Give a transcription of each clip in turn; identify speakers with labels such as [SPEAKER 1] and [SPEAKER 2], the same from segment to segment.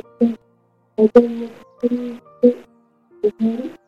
[SPEAKER 1] Thank you.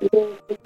[SPEAKER 1] Thank you.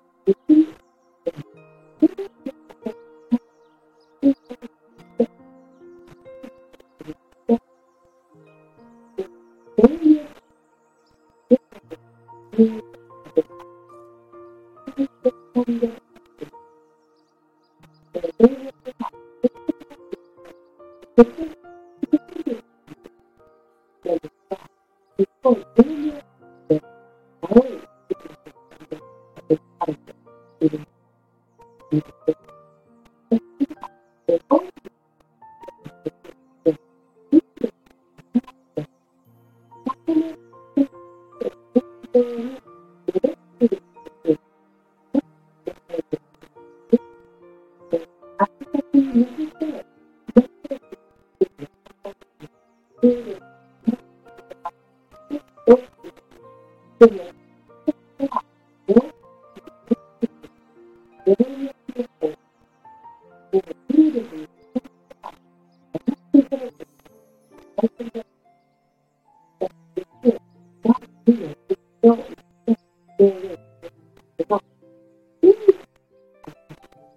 [SPEAKER 1] Thank you. 思いやり、にた、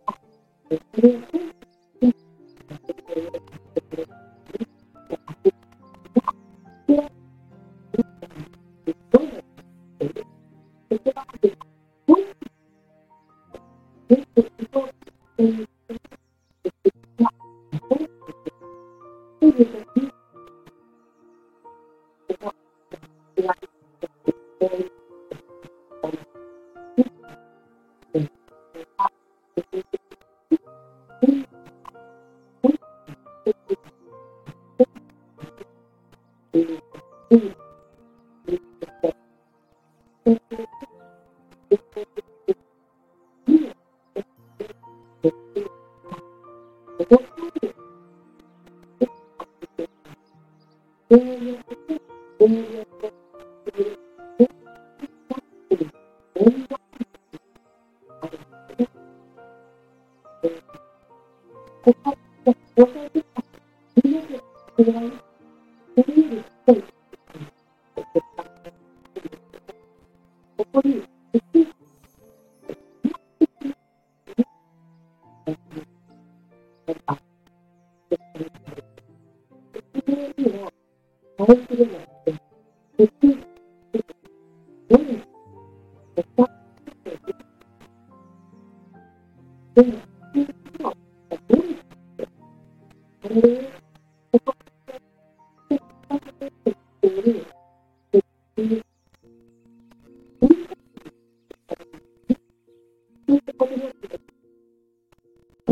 [SPEAKER 1] あ、こにでも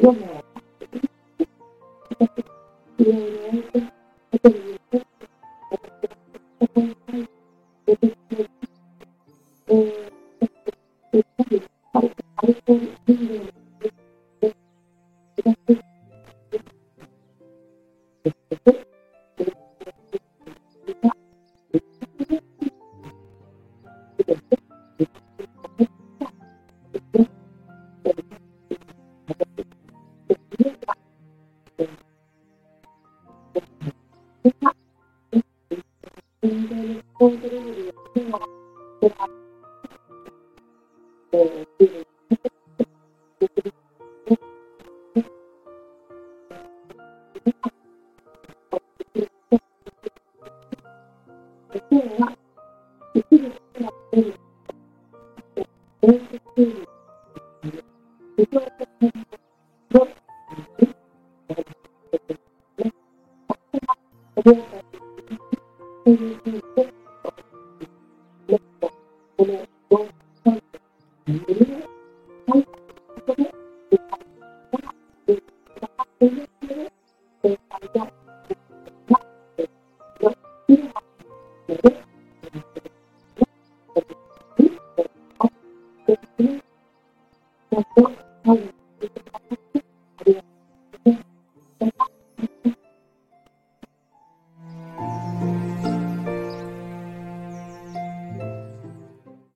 [SPEAKER 1] gue Thank you. みな、一、え、今日は Thank you.